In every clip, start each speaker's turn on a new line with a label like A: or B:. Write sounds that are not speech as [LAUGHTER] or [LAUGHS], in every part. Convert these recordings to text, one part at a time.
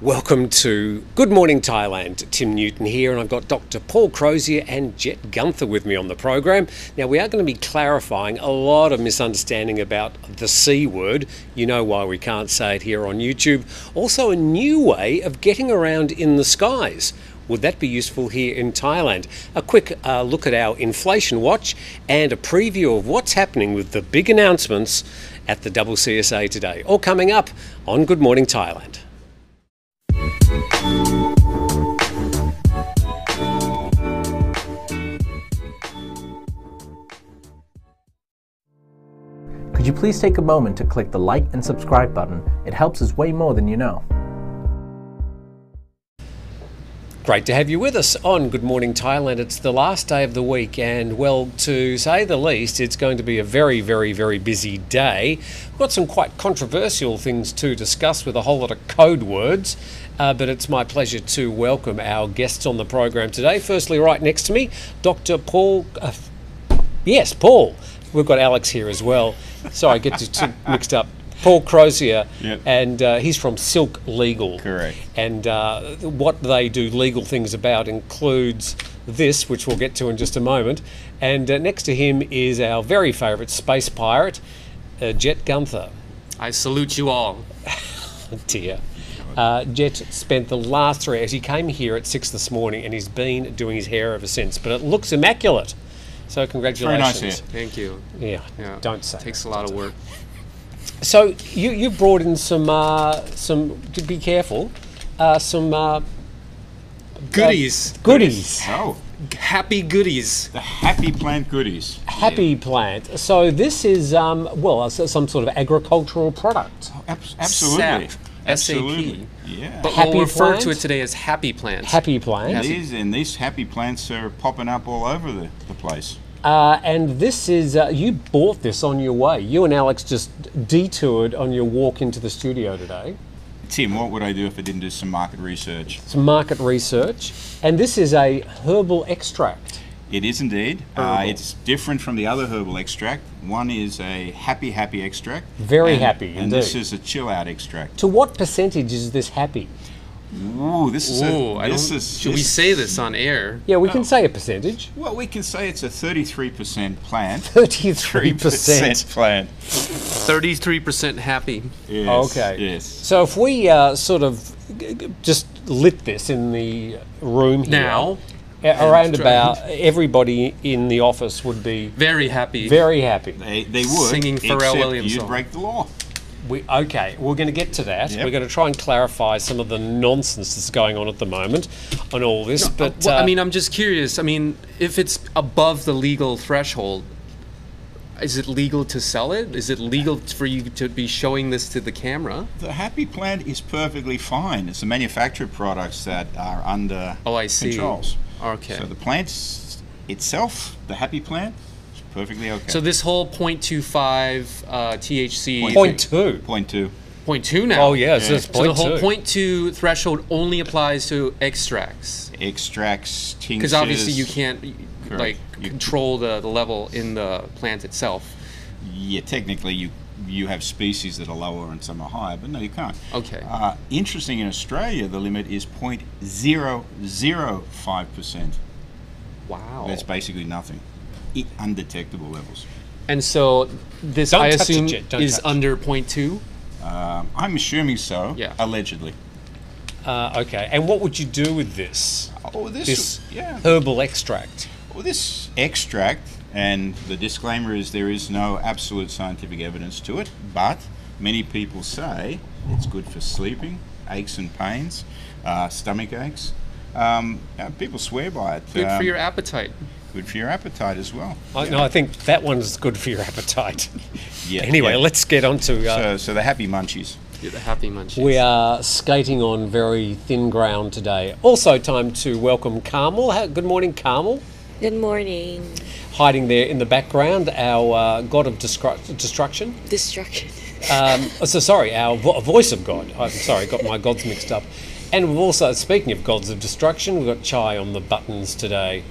A: Welcome to Good Morning Thailand. Tim Newton here, and I've got Dr. Paul Crozier and Jet Gunther with me on the program. Now, we are going to be clarifying a lot of misunderstanding about the C word. You know why we can't say it here on YouTube. Also, a new way of getting around in the skies. Would that be useful here in Thailand? A quick uh, look at our inflation watch and a preview of what's happening with the big announcements at the CCSA today. All coming up on Good Morning Thailand.
B: Could you please take a moment to click the like and subscribe button? It helps us way more than you know.
A: Great to have you with us on Good Morning Thailand. It's the last day of the week, and well, to say the least, it's going to be a very, very, very busy day. We've got some quite controversial things to discuss with a whole lot of code words, uh, but it's my pleasure to welcome our guests on the program today. Firstly, right next to me, Dr. Paul. Uh, yes, Paul. We've got Alex here as well. Sorry, I get too mixed up. Paul Crozier,
C: Yep.
A: and uh, he's from Silk Legal.
C: Correct.
A: And uh, what they do legal things about includes this, which we'll get to in just a moment. And uh, next to him is our very favourite space pirate, uh, Jet Gunther.
D: I salute you all. [LAUGHS]
A: Dear. Uh, Jet spent the last three hours. He came here at six this morning, and he's been doing his hair ever since. But it looks immaculate. So congratulations.
C: nice hair.
D: Thank you.
A: Yeah,
D: Yeah.
A: don't say.
D: It Takes
A: that.
D: a lot of work.
A: So you you brought in some uh, some. To be careful, uh, some uh,
D: Goodies.
A: goodies.
C: Oh,
D: Happy goodies.
C: the Happy Plant Goodies.
A: Happy plant. So this is um, well, uh, some sort of agricultural product.
C: Abs- absolutely.
D: SAP.
C: Absolutely.
D: SAP.
C: Yeah.
D: But
A: Happy
D: we'll refer
A: plant?
D: to it today as happy plants.
A: Happy plant.
C: these and these happy plants are popping up all over the, the place.
A: Uh, and this is uh, you bought this on your way. You and Alex just detoured on your walk into the studio today.
C: Tim, what would I do if I didn't do some market research?
A: Some market research, and this is a herbal extract.
C: It is indeed. Uh, it's different from the other herbal extract. One is a happy, happy extract.
A: Very
C: and-
A: happy
C: And this is a chill out extract.
A: To what percentage is this happy?
C: Ooh, this is
D: Ooh,
C: a,
D: I
C: this is
D: should we say this on air?
A: Yeah, we can say a percentage.
C: Well, we can say it's a 33% [LAUGHS] plant.
A: Thirty-three percent.
C: plant.
D: 33% happy.
C: Yes,
A: Okay.
C: Yes.
A: So if we uh, sort of g- g- just lit this in the room here,
D: Now,
A: around about everybody in the office would be
D: very happy.
A: very happy.
C: They, they would.
D: Singing Pharrell
C: except
D: Williams
C: You'd
D: song.
C: break the law.
A: We, okay, we're going to get to that.
C: Yep.
A: We're going to try and clarify some of the nonsense that's going on at the moment on all this. but
D: well,
A: uh,
D: I mean, I'm just curious. I mean, if it's above the legal threshold, is it legal to sell it? Is it legal for you to be showing this to the camera?
C: The happy plant is perfectly fine. It's the manufactured products that are under
D: Oh, I see.
C: controls.
D: Okay.
C: So the plant itself, the happy plant, is perfectly okay.
D: So this whole 0.25 uh, THC
C: Point
A: point two.
C: Point two.
D: point two now.
A: Oh yeah, so
C: Yeah.
A: it's
D: So the whole
A: two.
D: point two threshold only applies to extracts
C: Extracts, tinctures.
D: because obviously you can't
C: Correct.
D: like
C: You-
D: control the, the level in the plant itself.
C: Yeah, technically you you have species that are lower and some are higher, but no, you can't.
D: Okay.
C: Uh, interesting in Australia, the limit is 0.005 percent.
D: Wow.
C: That's basically nothing. I- undetectable levels.
D: And so this
A: Don't
D: I assume
A: Jet,
D: is
A: touch.
D: under point two.
C: Um, I'm assuming so.
D: Yeah.
C: Allegedly.
A: Uh, okay, and what would you do with this?
C: Oh, this,
A: This
C: yeah.
A: herbal extract.
C: Well, this extract, and the disclaimer is there is no absolute scientific evidence to it, but many people say it's good for sleeping, aches and pains, uh, stomach aches. Um, uh, people swear by it.
D: Good
C: Um,
D: for your appetite.
C: Good for your appetite as well.
A: I, no, I think that one's good for your appetite. [LAUGHS]
C: Yeah.
A: anyway,
C: yeah.
A: let's get on to. Uh,
C: So, so the happy munchies.
D: You're the happy munchies.
A: we are skating on very thin ground today. Also, time to welcome Carmel. How, good morning, Carmel.
E: Good morning.
A: Hiding there in the background, our uh, god of destru- destruction.
E: Destruction.
A: Um, oh, so sorry, our vo- voice of God. I'm sorry, got my gods mixed up. And we've also, speaking of gods of destruction, we've got Chai on the buttons today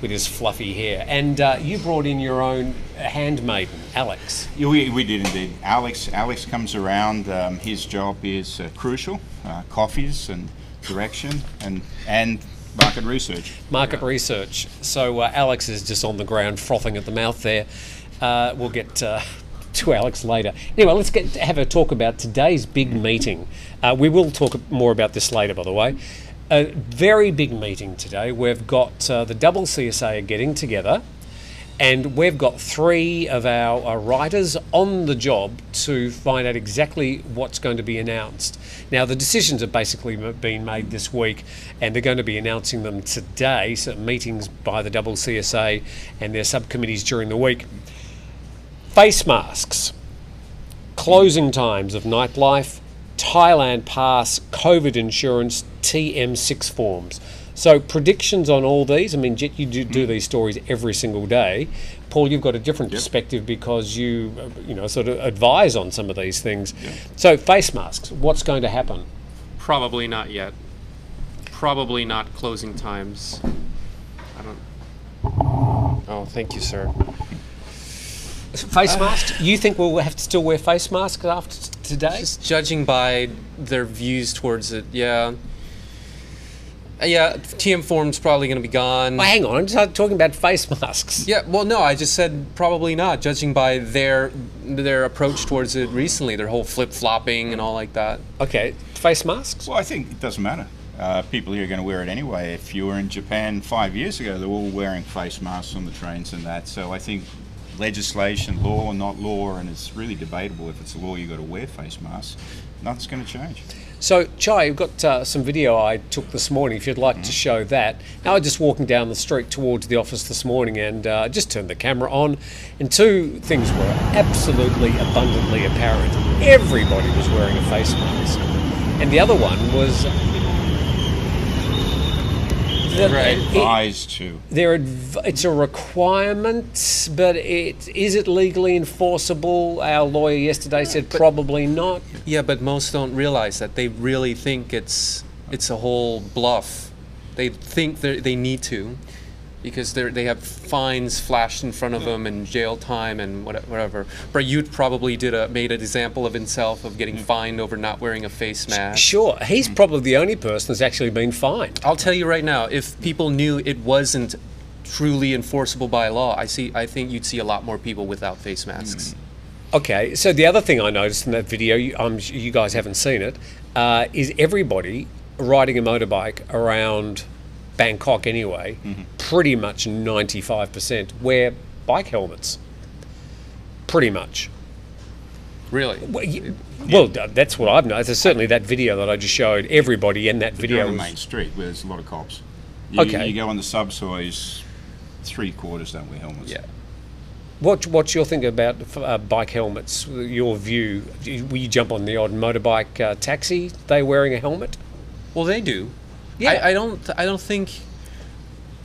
A: with his fluffy hair. And uh, you brought in your own handmaiden, Alex.
C: Yeah, we, we did indeed. Alex Alex comes around. Um, his job is uh, crucial. uh, coffees and direction and and market research.
A: Market research. So uh, Alex is just on the ground frothing at the mouth there. Uh, we'll get uh, [LAUGHS] to Alex later. Anyway, let's get have a talk about today's big meeting. Uh, we will talk more about this later, by the way. A very big meeting today. We've got uh, the double CSA are getting together, and we've got three of our, our writers on the job to find out exactly what's going to be announced. Now, the decisions have basically been made this week, and they're going to be announcing them today. So, meetings by the double CSA and their subcommittees during the week. Face masks, closing times of nightlife, Thailand Pass, COVID insurance, TM6 forms. So predictions on all these. I mean, Jet, you do, do these stories every single day. Paul, you've got a different perspective because you, uh, you know, sort of advise on some of these things. So face masks. What's going to happen?
D: Probably not yet. Probably not closing times. I don't. Oh, thank you, sir.
A: Face masks. You think we'll have to still wear face masks after t- today?
D: Just judging by their views towards it, yeah. Uh, Yeah, TM form's probably going to be gone.
A: Well, hang on. I'm just talking about face masks.
D: Yeah, well, no, I just said probably not, judging by their their approach towards it recently, their whole flip flopping and all like that.
A: Okay, face masks.
C: Well, I think it doesn't matter. Uh, people here are going to wear it anyway. If you were in Japan five years ago, they were all wearing face masks on the trains and that. So I think legislation, law or not law, and it's really debatable if it's a law you've got to wear face masks. Nothing's going to change.
A: So, Chai, you've got uh, some video I took this morning. If you'd like to show that. Now, I was just walking down the street towards the office this morning and uh, just turned the camera on, and two things were absolutely abundantly apparent. Everybody was wearing a face mask, and the other one was. That
D: Right.
A: it-
C: Eyes too.
A: they're adv- it's a requirement, but it is it legally enforceable? Our lawyer yesterday said probably not.
D: Yeah, but most don't realize that. They really think it's it's a whole bluff. They think they they need to, because they they have fines flashed in front of them and jail time and what- whatever. Prayut probably did a made an example of himself of getting fined over not wearing a face mask.
A: Sure, he's probably the only person that's actually been fined.
D: I'll tell you right now, if people knew it wasn't truly enforceable by law, I see. I think you'd see a lot more people without face masks.
A: Okay, so the other thing I noticed in that video, you, um, you guys haven't seen it, uh, is everybody riding a motorbike around Bangkok anyway, pretty much 95% wear bike helmets. Pretty much.
D: Really?
A: Well, y- well, that's what I've noticed. Certainly that video that I just showed, everybody in that
C: But
A: video
C: on the main street where there's a lot of cops. You,
A: Okay.
C: You go on the subsoys, three quarters don't wear helmets.
D: Yeah.
A: What, what's your thing about uh, bike helmets? Your view? Will you jump on the odd motorbike uh, taxi? They wearing a helmet?
D: Well, they do.
A: Yeah.
D: I, I don't. I don't think.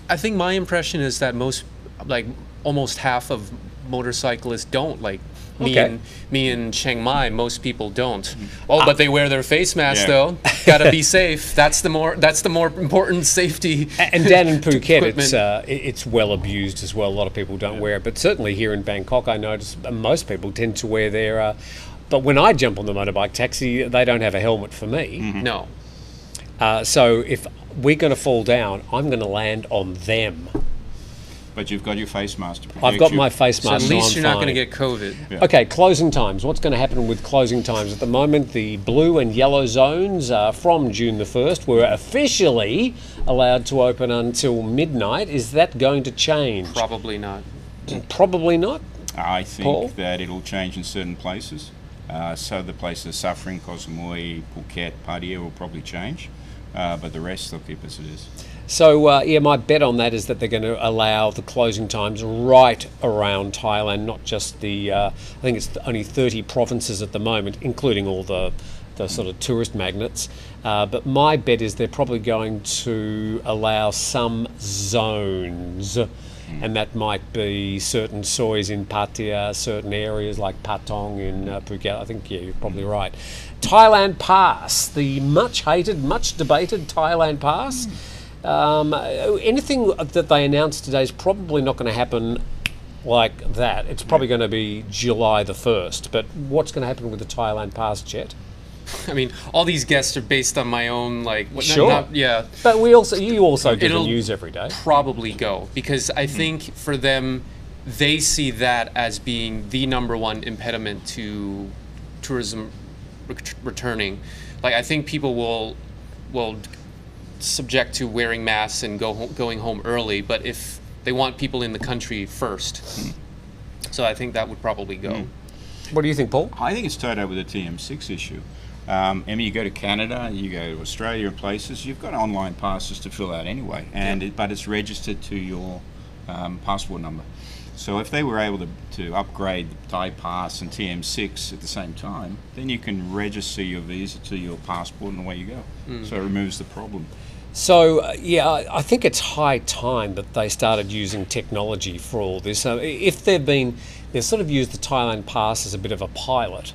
D: I think my impression is that most, like, almost half of motorcyclists don't. Like me
A: Okay.
D: and me in Chiang Mai, most people don't. Oh, but they wear their face mask
C: Yeah.
D: though. [LAUGHS] Got to be safe. That's the more. That's the more important safety.
A: And down in [LAUGHS] Phuket, it's uh, it's well abused as well. A lot of people don't wear it, but certainly here in Bangkok, I notice most people tend to wear their. Uh, but when I jump on the motorbike taxi, they don't have a helmet for me.
D: No.
A: Uh, so if we're going to fall down, I'm going to land on them.
C: But you've got your face mask to protect
A: I've got
C: you.
A: my face mask.
D: So
A: mask.
D: at least
A: so
D: you're
A: I'm
D: not going to get COVID.
C: Yeah.
A: Okay, closing times. What's going to happen with closing times? At the moment, the blue and yellow zones uh, from June the 1st were officially allowed to open until midnight. Is that going to change?
D: Probably not.
A: Probably not.
C: I think
A: Paul?
C: that it'll change in certain places. Uh, so the places suffering, Koh Samui, Phuket, Pattaya will probably change. Uh, but the rest they'll keep as it is.
A: So, uh, yeah, my bet on that is that they're going to allow the closing times right around Thailand, not just the, uh, I think it's only 30 provinces at the moment, including all the, the sort of tourist magnets. Uh, but my bet is they're probably going to allow some zones. And that might be certain soys in Pattaya, certain areas like Patong in uh, Phuket. I think, yeah, you're probably right. Thailand Pass, the much hated, much debated Thailand Pass. Um, anything that they announced today is probably not going to happen like that. It's probably going to be July the 1st. But what's going to happen with the Thailand Pass jet? [LAUGHS]
D: I mean, all these guests are based on my own like. what-
A: Sure.
D: Not, yeah.
A: But we also, you also get the news every day.
D: probably go because I think for them, they see that as being the number one impediment to tourism ret- returning. Like I think people will will subject to wearing masks and go ho- going home early, but if they want people in the country first, so I think that would probably go.
A: What do you think, Paul?
C: I think it's tied up with the TM6 issue. Um, I mean, you go to Canada, you go to Australia and places, you've got online passes to fill out anyway, and it, but it's registered to your um, passport number. So if they were able to, to upgrade the Thai Pass and TM6 at the same time, then you can register your visa to your passport and away you go. So it removes the problem.
A: So, uh, yeah, I I think it's high time that they started using technology for all this. So, if they've been, they've sort of used the Thailand Pass as a bit of a pilot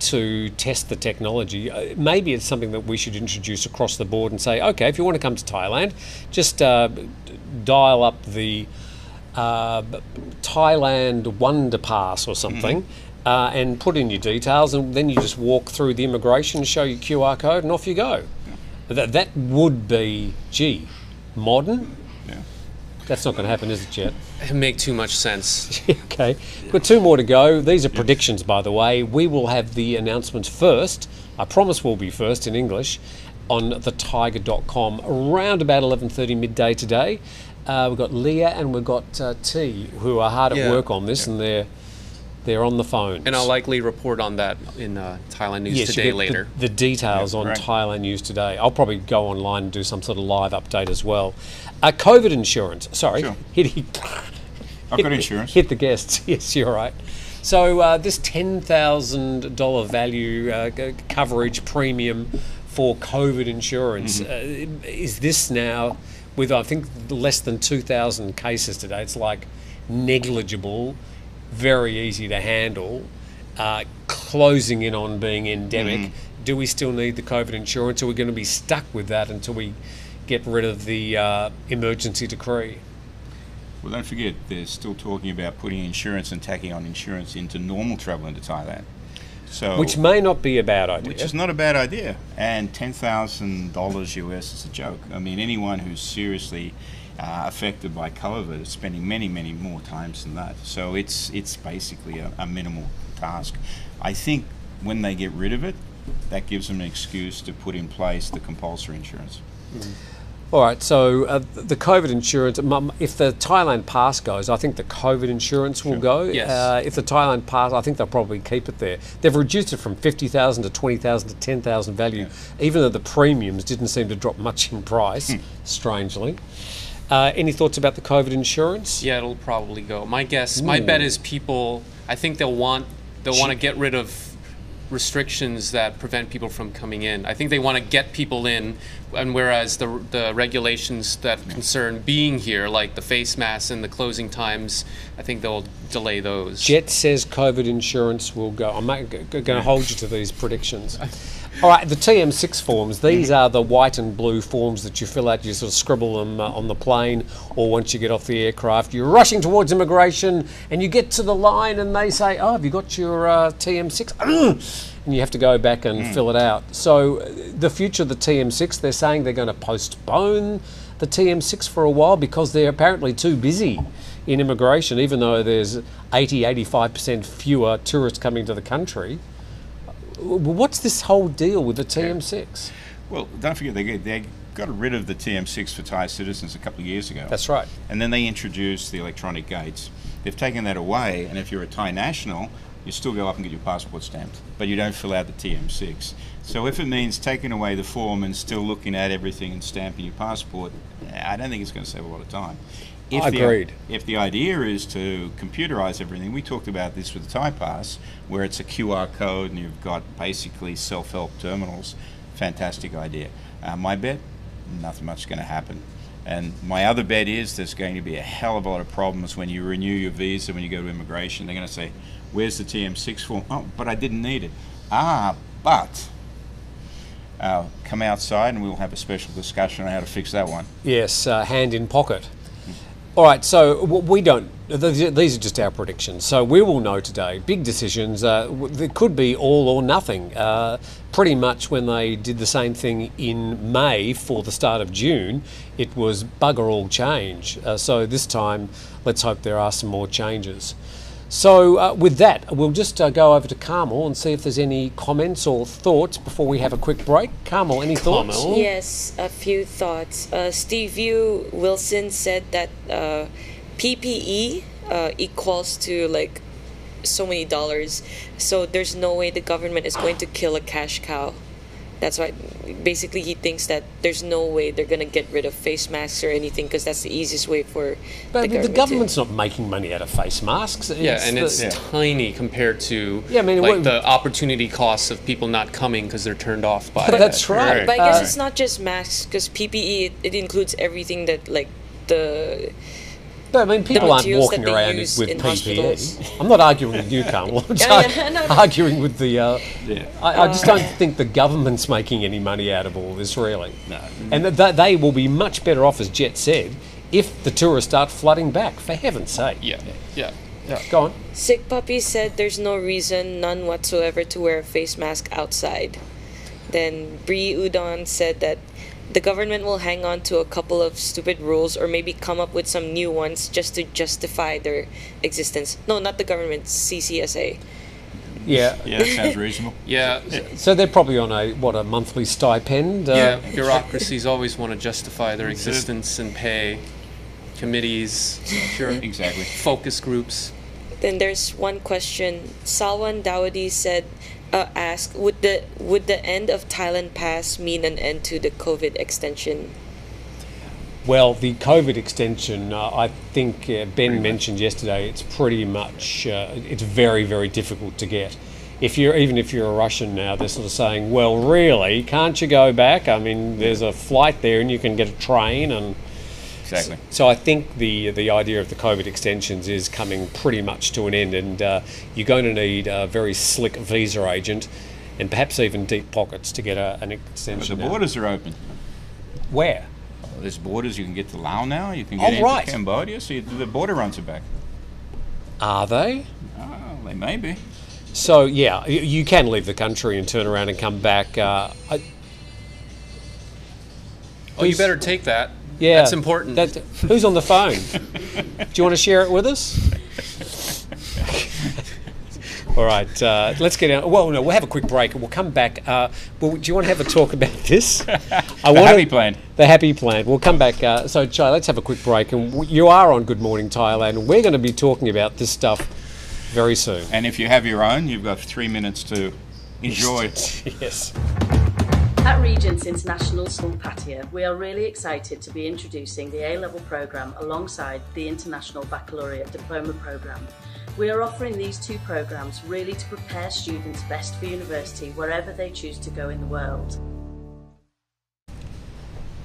A: to test the technology. Uh, maybe it's something that we should introduce across the board and say, okay, if you want to come to Thailand, just uh, dial up the uh, Thailand Wonder Pass or something. Uh, and put in your details, and then you just walk through the immigration, show your QR code, and off you go. That, that would be, gee, modern?
C: Yeah.
A: That's not going to happen, is it, Jet?
D: It make too much sense. [LAUGHS]
A: okay. Got two more to go. These are predictions, by the way. We will have the announcements first. I promise we'll be first in English on thethaiger.com around about 11.30 midday today. Uh, we've got Leah and we've got uh, T who are hard at work on this and they're they're on the phone.
D: And I'll likely report on that in uh, Thailand News
A: Yes,
D: Today
A: get the-
D: later.
A: The, details
C: Yeah,
A: on
C: right.
A: Thailand News Today. I'll probably go online and do some sort of live update as well. Uh, COVID insurance. Sorry.
C: Sure.
A: Hit, hit,
C: I've got
A: the-
C: insurance.
A: Hit the guests. [LAUGHS] Yes, you're right. So uh, this ten thousand dollar value uh, coverage premium for COVID insurance
C: Mm-hmm.
A: uh, is this now with I think less than two thousand cases today. It's like negligible, very easy to handle, uh, closing in on being endemic.
C: Mm-hmm.
A: Do we still need the COVID insurance? Or are we going to be stuck with that until we get rid of the uh, emergency decree?
C: Well, don't forget, they're still talking about putting insurance and tacking on insurance into normal travel into Thailand. So,
A: Which may not be a bad idea.
C: which is not a bad idea. And ten thousand dollars US is a joke. I mean, anyone who's seriously uh, affected by COVID is spending many, many more times than that. So it's it's basically a, a minimal task. I think when they get rid of it, that gives them an excuse to put in place the compulsory insurance.
A: All right, so uh, the COVID insurance, if the Thailand pass goes, I think the COVID insurance will go.
D: Yes.
A: Uh, if the Thailand pass, I think they'll probably keep it there. They've reduced it from 50,000 to 20,000 to 10,000 value, even though the premiums didn't seem to drop much in price, strangely. Uh, any thoughts about the COVID insurance?
D: Yeah, it'll probably go. My guess, my bet is people. I think they'll want they'll want to get rid of restrictions that prevent people from coming in. I think they want to get people in, and whereas the the regulations that concern being here, like the face masks and the closing times, I think they'll delay those.
A: Jet says COVID insurance will go. I'm going to hold you to these predictions. [LAUGHS] All right, the TM6 forms. These are the white and blue forms that you fill out. You sort of scribble them uh, on the plane, or once you get off the aircraft, you're rushing towards immigration, and you get to the line, and they say, "Oh, have you got your uh, TM6?" [CLEARS THROAT] and you have to go back and fill it out. So, uh, the future of the TM6, they're saying they're going to postpone the TM6 for a while because they're apparently too busy in immigration, even though there's 80, 85% fewer tourists coming to the country. What's this whole deal with the TM6?
C: Well, don't forget they they got rid of the TM6 for Thai citizens a couple of years ago.
A: That's right.
C: And then they introduced the electronic gates. They've taken that away, and if you're a Thai national, you still go up and get your passport stamped, but you don't fill out the TM6. So if it means taking away the form and still looking at everything and stamping your passport, I don't think it's going to save a lot of time. If
A: Agreed.
C: The, if the idea is to computerize everything, we talked about this with the Thai Pass, where it's a QR code and you've got basically self-help terminals. Fantastic idea. Uh, my bet, nothing much is going to happen. And my other bet is there's going to be a hell of a lot of problems when you renew your visa, when you go to immigration. They're going to say, Where's the TM6 form? Oh, but I didn't need it. Ah, but uh, come outside and we'll have a special discussion on how to fix that one.
A: Yes, uh, hand in pocket. All right, so we don't these are just our predictions. So we will know today. Big decisions. Uh, there could be all or nothing. Uh, pretty much when they did the same thing in May for the start of June, it was bugger all change. Uh, so this time, let's hope there are some more changes. So uh, with that, we'll just uh, go over to Carmel and see if there's any comments or thoughts before we have a quick break. Carmel, any thoughts?
E: Yes, a few thoughts. Uh, Steve U. Wilson said that uh, PPE uh, equals to like so many dollars. So there's no way the government is going to kill a cash cow. That's why basically he thinks that there's no way they're going to get rid of face masks or anything because that's the easiest way for
A: But
E: the
A: the,
E: government.
A: government's not making money out of face masks.
D: Yeah, and
A: the-
D: it's tiny compared to
A: Yeah, I mean,
D: like
A: what-
D: the opportunity costs of people not coming because they're turned off by.
A: But that's right.
E: to, but I guess
A: Uh,
E: it's not just masks because PPE it, it includes everything that like the
A: But I mean, people aren't walking around with
E: in
A: PPE.
E: hospitals.
A: I'm not arguing with you, Carmel. [LAUGHS] I'm
E: Yeah,
A: just
E: yeah, no, no.
A: arguing with the. Uh,
C: Yeah.
A: I, I just don't think the government's making any money out of all this, really.
C: No.
A: And that that they will be much better off, as Jet said, if the tourists start flooding back. For heaven's sake.
D: yeah, yeah.
A: Go on.
E: Sick Puppy said there's no reason, none whatsoever, to wear a face mask outside. Then Brie Udon said that the government will hang on to a couple of stupid rules or maybe come up with some new ones just to justify their existence. No, not the government, CCSA.
A: Yeah.
C: Yeah, that sounds reasonable. [LAUGHS]
D: Yeah,
A: So they're probably on a what a monthly stipend. Uh,
D: yeah. Bureaucracies always want to justify their existence and pay. Committees, sure.
C: Exactly.
D: Focus groups.
E: Then there's one question. Salwan Dawadi said, uh, asked, would the would the end of Thailand Pass mean an end to the COVID extension?
A: Well, the COVID extension, uh, I think uh, Ben mentioned yesterday. It's pretty much, uh, it's very, very difficult to get. If you're even if you're a Russian now, they're sort of saying, "Well, really, can't you go back? I mean, there's a flight there, and you can get a train." And
C: Exactly.
A: so, I think the the idea of the COVID extensions is coming pretty much to an end, and uh, you're going to need a very slick visa agent, and perhaps even deep pockets to get a, an
C: But
A: extension.
C: the
A: now.
C: borders are open.
A: Where?
C: There's borders. You can get to Laos now. You can
A: Oh,
C: get into
A: right.
C: Cambodia. So you, the border runs are back.
A: Are they?
C: Oh, they may be.
A: So yeah, you can leave the country and turn around and come back. Uh, I,
D: Oh, you better take that.
A: Yeah,
D: That's important.
A: That, who's on the phone? Do you want to share it with us? All right, uh, let's get out. Well, no, we'll have a quick break and we'll come back. Uh, well, do you want to have a talk about this? [LAUGHS] I
C: The
A: wanna-
C: happy plan.
A: The happy plan. We'll come back. Uh, so, Chai, let's have a quick break. And w- you are on Good Morning Thailand, and we're going to be talking about this stuff very soon.
C: And if you have your own, you've got three minutes to enjoy. [LAUGHS]
A: yes.
F: At Regent's International School Pattaya, we are really excited to be introducing the A-level programme alongside the International Baccalaureate Diploma programme. We are offering these two programmes really to prepare students best for university wherever they choose to go in the world.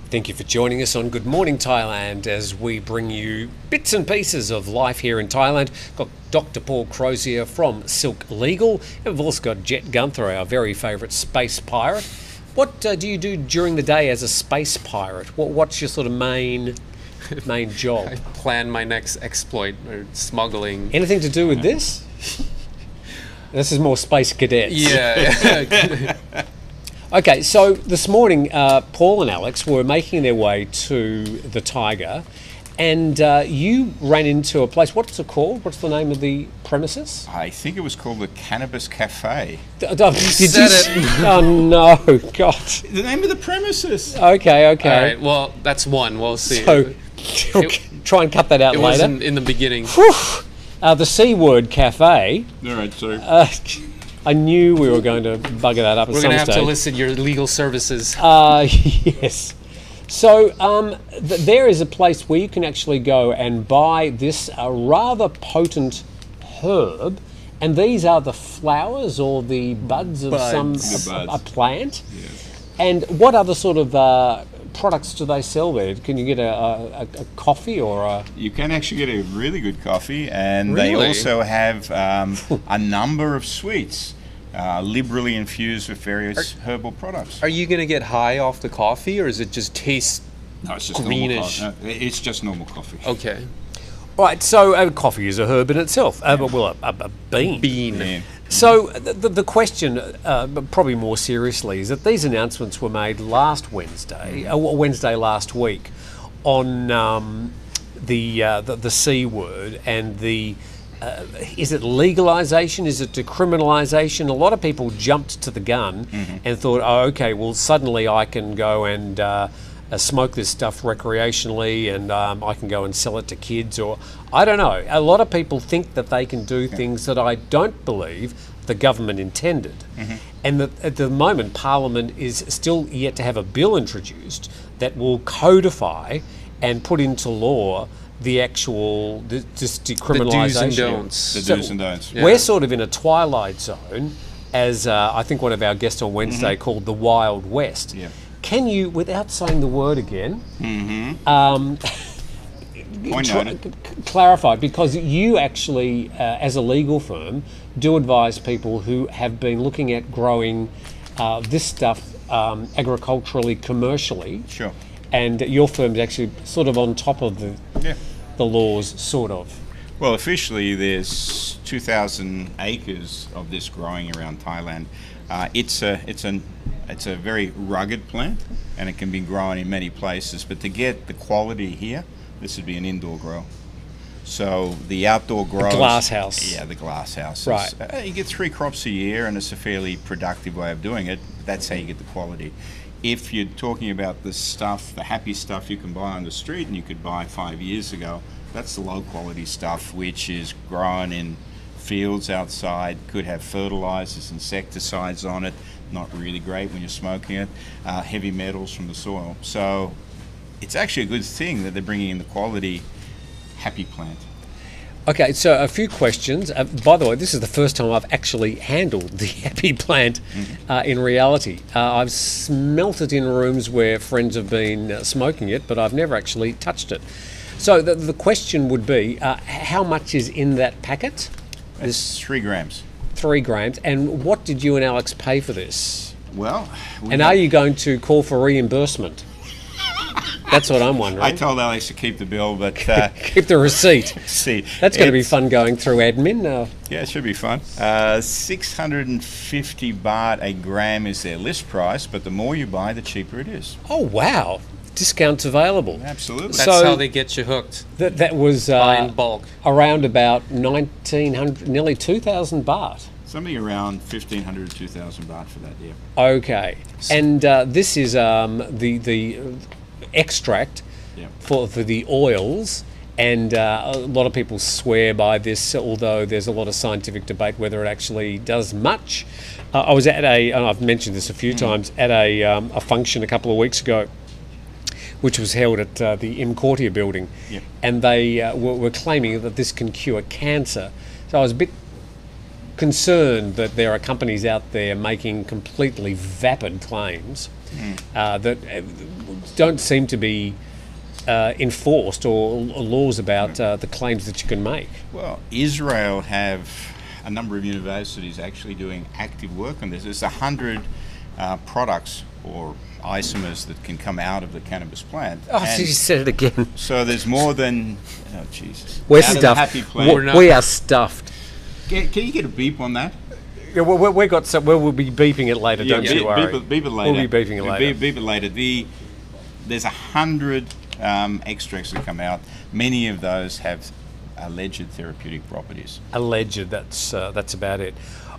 A: Thank you for joining us on Good Morning Thailand as we bring you bits and pieces of life here in Thailand. Got Dr. Paul Crozier from Silk Legal, and we've also got Jet Gunther, our very favourite space pirate. What uh, do you do during the day as a space pirate? What, what's your sort of main [LAUGHS] main job?
D: Plan my next exploit or smuggling.
A: Anything to do with this? [LAUGHS] This is more space cadets.
D: Yeah. [LAUGHS]
A: Okay, so this morning, uh, Paul and Alex were making their way to the Thaiger, and uh, you ran into a place. What's it called? What's the name of the premises?
C: I think it was called the Cannabis Cafe.
A: D- d- did
D: said
A: s-
D: it. [LAUGHS]
A: Oh no, God.
C: The name of the premises.
A: Okay, okay.
D: All right. Well, that's one. We'll see.
A: So [LAUGHS] try and cut that out
D: it was
A: later.
D: in, in the beginning.
A: Uh, the C Word Cafe.
C: All right, so
A: Uh, I knew we were going to bugger that up at
D: We're
A: some
D: gonna have
A: stage.
D: to listen your legal services.
A: Uh, [LAUGHS] yes. So um, th- there is a place where you can actually go and buy this uh, rather potent herb, and these are the flowers or the buds of some
C: Buds. The
A: a, a
C: buds.
A: plant. And what other sort of uh, products do they sell there? Can you get a, a, a- a coffee or a?
C: you can actually get a really good coffee, and they
D: Really?
C: also have um, a number of sweets, uh, liberally infused with various herbal products.
D: Are you gonna get high off the coffee, or is it just taste?
C: no, it's just
D: greenish?
C: Normal coffee. No, it's just normal coffee.
D: Okay.
A: Right, so uh, coffee is a herb in itself. Uh, but, well, a, a, a bean.
D: Bean.
C: Yeah.
A: So the, the, the question, uh, probably more seriously, is that these announcements were made last Wednesday, uh, Wednesday last week, on um, the, uh, the the C word and the. Uh, is it legalisation? Is it decriminalisation? A lot of people jumped to the gun and thought, oh, okay, well, suddenly I can go and uh, uh, smoke this stuff recreationally and um, I can go and sell it to kids or I don't know. A lot of people think that they can do things that I don't believe the government intended. And that at the moment, Parliament is still yet to have a bill introduced that will codify and put into law the actual th- this
D: The
A: decriminalisation.
D: do's and don'ts.
C: The
A: So
C: do's and don'ts.
D: Yeah.
A: We're sort of in a twilight zone, as uh, I think one of our guests on Wednesday called the Wild West.
C: Yeah.
A: Can you, without saying the word again, um, [LAUGHS]
C: Point
A: try-
C: noted.
A: c- c- clarify? Because you actually, uh, as a legal firm, do advise people who have been looking at growing uh, this stuff um, agriculturally, commercially,
C: Sure.
A: And your firm's actually sort of on top of the
C: Yeah.
A: the laws, sort of.
C: Well, officially, there's 2,000 acres of this growing around Thailand. Uh, it's a it's an it's a very rugged plant, and it can be grown in many places. But to get the quality here, this would be an indoor grow. So the outdoor grow
A: glass house.
C: Yeah, the glass house.
A: Right.
C: Uh, you get three crops a year, and it's a fairly productive way of doing it. That's how you get the quality. If you're talking about the stuff, the happy stuff you can buy on the street and you could buy five years ago, that's the low quality stuff, which is grown in fields outside, could have fertilizers, insecticides on it, not really great when you're smoking it, uh, heavy metals from the soil. So it's actually a good thing that they're bringing in the quality happy plant.
A: Okay, so a few questions. Uh, by the way, this is the first time I've actually handled the [LAUGHS] happy plant uh, in reality. Uh, I've smelt it in rooms where friends have been uh, smoking it, but I've never actually touched it. So the, the question would be uh, how much is in that packet?
C: It's three grams.
A: Three grams. And what did you and Alex pay for this?
C: Well, we
A: And are you going to call for reimbursement? That's what I'm wondering.
C: I told Alex to keep the bill, but uh, [LAUGHS]
A: Keep the receipt. [LAUGHS]
C: see,
A: That's going to be fun going through admin. Uh,
C: Yeah, it should be fun. Uh, 650 baht a gram is their list price, but the more you buy, the cheaper it is.
A: oh, wow. Discounts available.
C: Absolutely.
D: That's
A: So-
D: how they get you hooked.
A: That, that was
D: Buy
A: uh,
D: in bulk.
A: around about 1900, nearly 2,000 baht.
C: Something around 1500 to 2000 baht for that, yeah.
A: Okay. And uh, this is um, the, the extract
C: Yeah.
A: for, for the oils. And uh, a lot of people swear by this, although there's a lot of scientific debate whether it actually does much. Uh, I was at a, and I've mentioned this a few times, at a, um, a function a couple of weeks ago, which was held at uh, the EmQuartier building,
C: Yep.
A: and they uh, were, were claiming that this can cure cancer. So I was a bit concerned that there are companies out there making completely vapid claims uh, that uh, don't seem to be uh, enforced or, or laws about uh, the claims that you can make.
C: Well, Israel have a number of universities actually doing active work on this. There's a hundred uh, products or isomers that can come out of the cannabis plant.
A: Oh,
C: And
A: so you said it again.
C: so there's more than oh Jesus.
A: We're
C: Out
A: stuffed. We-
C: plant.
D: not-
A: we are stuffed.
C: Can, can you get a beep on that?
A: Yeah, we, we, we got some. Well, we'll be beeping it later. don't
C: beep,
A: you worry.
C: Beep it, beep it later.
A: We'll be beeping it later.
C: Beep, beep it later. The, there's a hundred um, extracts that come out. Many of those have alleged therapeutic properties.
A: Alleged. That's uh, that's about it.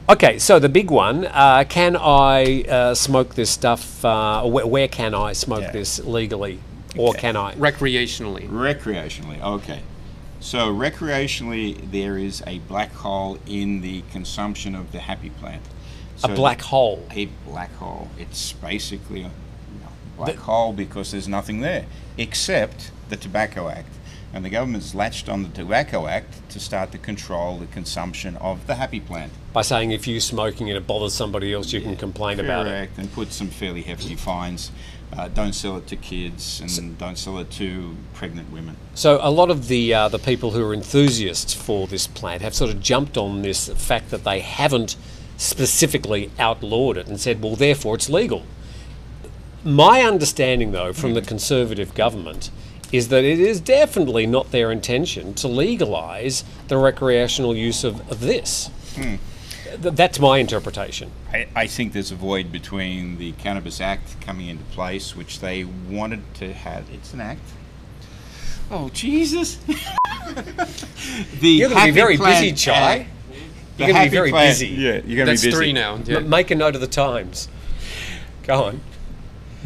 A: Okay, so the big one: uh, Can I uh, smoke this stuff? Uh, where, where can I smoke
C: Yeah.
A: this legally, or
C: Okay.
A: can I?
D: Recreationally.
C: Recreationally, okay. So recreationally, there is a black hole in the consumption of the happy plant.
A: A
C: So
A: black hole.
C: A black hole. It's basically a black hole because there's nothing there except the Tobacco Act. And the government's latched on the Tobacco Act to start to control the consumption of the happy plant.
A: By saying if you're smoking and it bothers somebody else, you can complain about it.
C: Correct, and put some fairly hefty fines. Uh, don't sell it to kids and don't sell it to pregnant women.
A: So a lot of the uh, the people who are enthusiasts for this plant have sort of jumped on this fact that they haven't specifically outlawed it and said, well, therefore it's legal. My understanding, though, from the Conservative government is that it is definitely not their intention to legalise the recreational use of, of this. Th- That's my interpretation.
C: I, I think there's a void between the Cannabis Act coming into place, which they wanted to have. It's an act. Oh Jesus! [LAUGHS] the
A: You're going to be very busy, Chai.
C: Act-
A: You're going to be very
C: Plant-
A: busy.
C: Yeah, you're going to be
D: That's
C: busy.
D: three now. Yeah.
A: M- make a note of the times. Go on.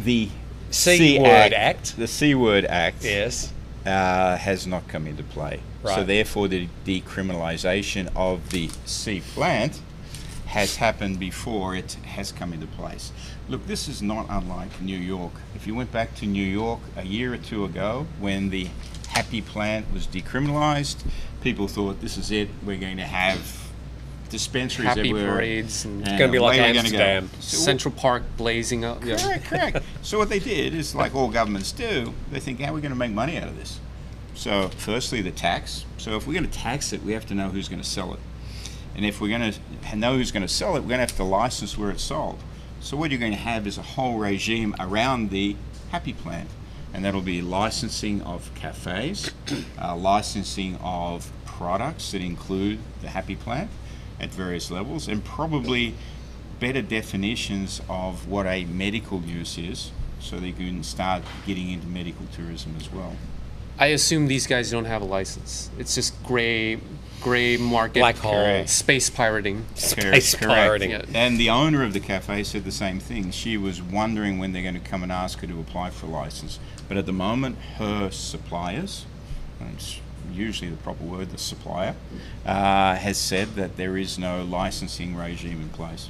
C: The
A: C Word Act.
C: the C Word Act,
A: Yes.
C: uh, has not come into play. So therefore, the decriminalisation of the C plant has happened before it has come into place. Look, this is not unlike New York. If you went back to New York a year or two ago, when the Happy plant was decriminalised, people thought this is it. We're going to have dispensaries
D: Happy
C: everywhere.
D: parades and
C: and
A: Gonna be like
C: go.
A: Amsterdam.
C: So
D: Central Park blazing up. Yeah.
C: Correct, correct. so what they did is, like all governments do, they think, how are we going to make money out of this? So, firstly, the tax. So, if we're going to tax it, we have to know who's going to sell it. And if we're going to know who's going to sell it, we're going to have to license where it's sold. So, what you're going to have is a whole regime around the Happy Plant. And that'll be licensing of cafes, uh, licensing of products that include the Happy Plant at various levels, and probably better definitions of what a medical use is so they can start getting into medical tourism as well.
D: I assume these guys don't have a license. It's just gray, gray market,
A: Black hole.
D: Space pirating.
A: Space
C: Correct.
A: pirating.
D: Yeah.
C: And the owner of the cafe said the same thing. She was wondering when they're going to come and ask her to apply for a license. But at the moment, her suppliers, and it's usually the proper word, the supplier, uh, has said that there is no licensing regime in place.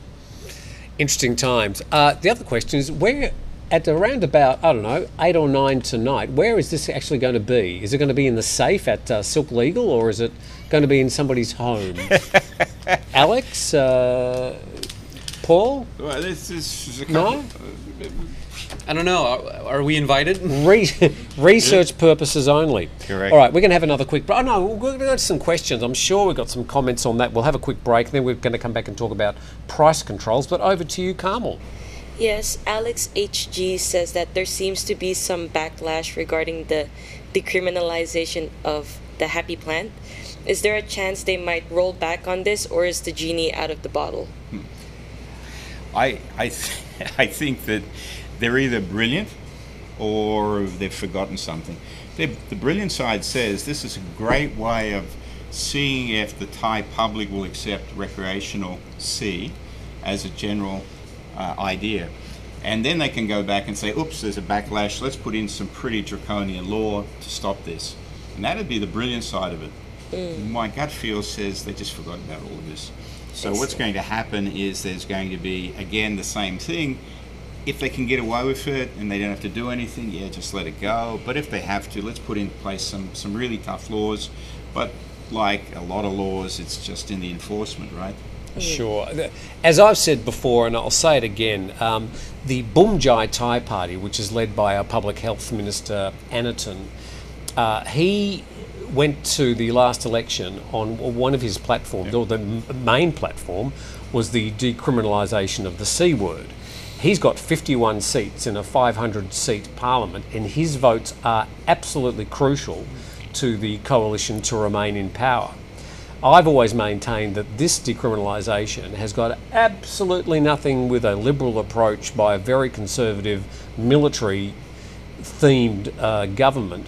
A: Interesting times. Uh, the other question is where, at around about, I don't know, 8 or 9 tonight, where is this actually going to be? Is it going to be in the safe at uh, Silk Legal or is it going to be in somebody's home? [LAUGHS] Alex? Uh, Paul?
C: Well, this, this is a
A: No?
D: I don't know. Are, are we invited?
A: Re- research purposes only.
C: Correct.
A: All right, we're going to have another quick break. Oh, no, we're going to go to some questions. I'm sure we've got some comments on that. We'll have a quick break, then we're going to come back and talk about price controls. But over to you, Carmel.
E: Yes, Alex HG says that there seems to be some backlash regarding the decriminalization of the happy plant. Is there a chance they might roll back on this, or is the genie out of the bottle? Hmm.
C: I, I, th- [LAUGHS] I think that they're either brilliant or they've forgotten something. the brilliant side says this is a great way of seeing if the Thai public will accept recreational C as a general uh, idea. And then they can go back and say, oops, there's a backlash, let's put in some pretty draconian law to stop this. And that'd be the brilliant side of it. My gut feel says they just forgot about all of this. So what's going to happen is there's going to be again the same thing. If they can get away with it and they don't have to do anything, yeah, just let it go. But if they have to, let's put in place some some really tough laws. But like a lot of laws, it's just in the enforcement, right?
A: Sure. As I've said before, and I'll say it again, um, the Bhumjaithai Party, which is led by our Public Health Minister Anutin, uh, he went to the last election on one of his platforms, or the main platform, was the decriminalisation of the C word. He's got 51 seats in a 500 seat parliament, and his votes are absolutely crucial to the coalition to remain in power. I've always maintained that this decriminalisation has got absolutely nothing with a liberal approach by a very conservative military themed uh, government,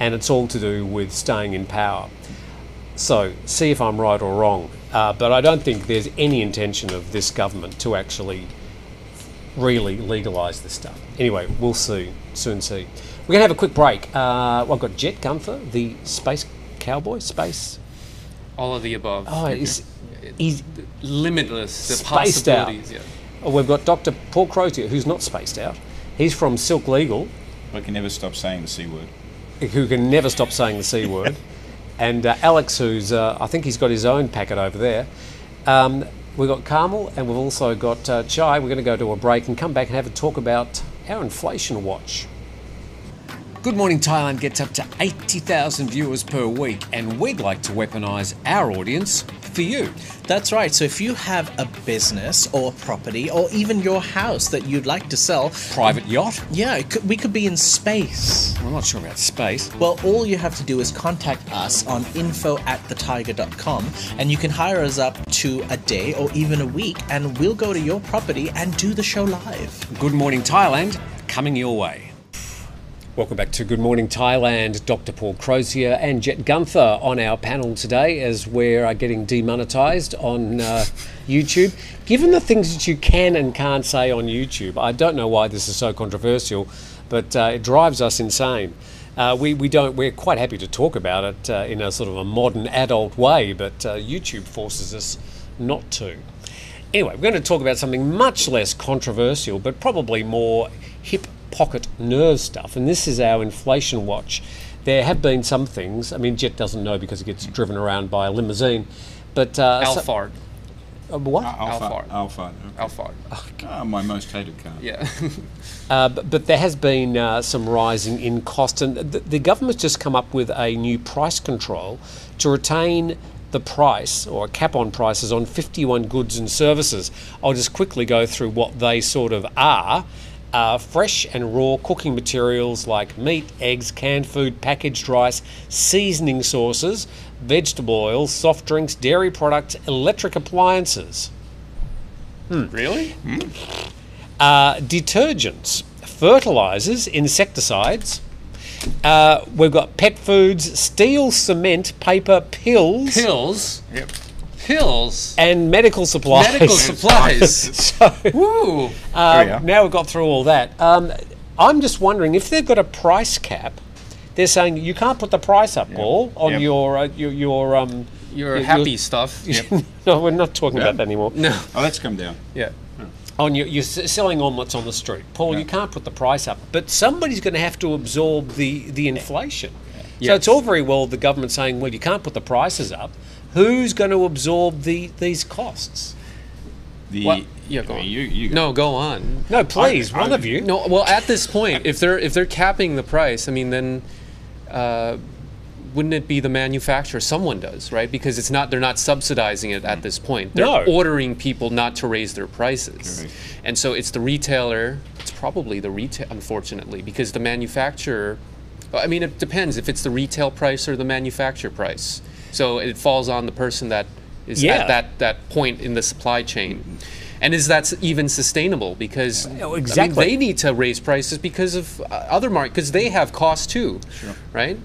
A: and it's all to do with staying in power. So, see if I'm right or wrong, uh, but I don't think there's any intention of this government to actually really legalise this stuff. Anyway, we'll see, soon see. We're going to have a quick break. Uh, well, I've got Jet Gunther, the space cowboy, space.
D: All of the above.
A: Oh, he's, he's
D: Limitless. The
A: spaced out.
D: Yeah.
A: Oh, We've got Dr. Paul Crozier, who's not spaced out. He's from Silk Legal,
C: I can never stop saying the C word.
A: who can never stop saying the C word. [LAUGHS] and uh, Alex, who's, uh, I think he's got his own packet over there. Um, we've got Carmel and we've also got uh, Chai. We're going to go to a break and come back and have a talk about our inflation watch. Good Morning Thailand gets up to 80,000 viewers per week, and we'd like to weaponise our audience for you.
B: That's right. So if you have a business or property or even your house that you'd like to sell,
A: Private yacht?
B: yeah, could, we could be in space.
A: I'm not sure about space.
B: Well, all you have to do is contact us on info at thethaiger.com and you can hire us up to a day or even a week and we'll go to your property and do the show live.
A: Good Morning Thailand coming your way. Welcome back to Good Morning Thailand. Dr. Paul Crozier and Jet Gunther on our panel today as we're uh, getting demonetized on uh, YouTube. Given the things that you can and can't say on YouTube, I don't know why this is so controversial, but uh, it drives us insane. Uh, we, we don't we're quite happy to talk about it uh, in a sort of a modern adult way, but uh, YouTube forces us not to. Anyway, we're going to talk about something much less controversial, but probably more hip pocket nerve stuff. And this is our inflation watch. There have been some things. I mean, Jet doesn't know because he gets driven around by a limousine. But uh, so-
D: Alphard.
A: uh, what?
C: Alpha.
D: Alphard.
C: Alpha. okay.
D: Alphard.
C: Ah, my most hated car.
D: Yeah. [LAUGHS]
A: Uh, but, but there has been uh, some rising in cost, and the, the government's just come up with a new price control to retain the price or a cap on prices on 51 goods and services. I'll just quickly go through what they sort of are. Uh, fresh and raw cooking materials like meat, eggs, canned food, packaged rice, seasoning sauces, vegetable oils, soft drinks, dairy products, electric appliances
D: really?
A: uh, detergents, fertilizers, insecticides. Uh, we've got pet foods, steel, cement, paper, pills,
D: Pills.
C: Yep.
D: Pills.
A: and medical supplies.
D: Medical [LAUGHS] supplies. [LAUGHS]
A: so
D: Woo.
A: uh,
C: There we are.
A: now we've got through all that. Um, I'm just wondering if they've got a price cap. They're saying you can't put the price up, Paul, on
C: Yep.
A: your uh, your your um.
D: Your
A: your-
D: happy
A: your-
D: stuff. [LAUGHS]
A: no, we're not talking
C: Yeah.
A: about that anymore.
D: No.
C: Oh, let's come down.
D: Yeah.
A: on your, you're s- selling omelets on the street, Paul. You can't put the price up, but somebody's going to have to absorb the the inflation. So
D: Yes.
A: it's all very well the government saying, well, you can't put the prices up. Who's going to absorb the these costs?
C: The,
D: What? Yeah, go on.
C: You, you
D: No, go on.
A: No, please,
C: I-
A: one of you.
D: No, well, at this point, if they're if they're capping the price, I mean, then uh, wouldn't it be the manufacturer? Someone does, right? Because it's not they're not subsidizing it at this point. They're
A: No.
D: ordering people not to raise their prices,
C: Correct.
D: and so it's the retailer. It's probably the retail, unfortunately, because the manufacturer. I mean, it depends if it's the retail price or the manufacturer price. So it falls on the person that is
A: Yeah.
D: at that that point in the supply chain. And is that even sustainable? Because I mean,
A: exactly.
D: they need to raise prices because of uh, other markets, because they have costs too,
C: Sure.
D: right?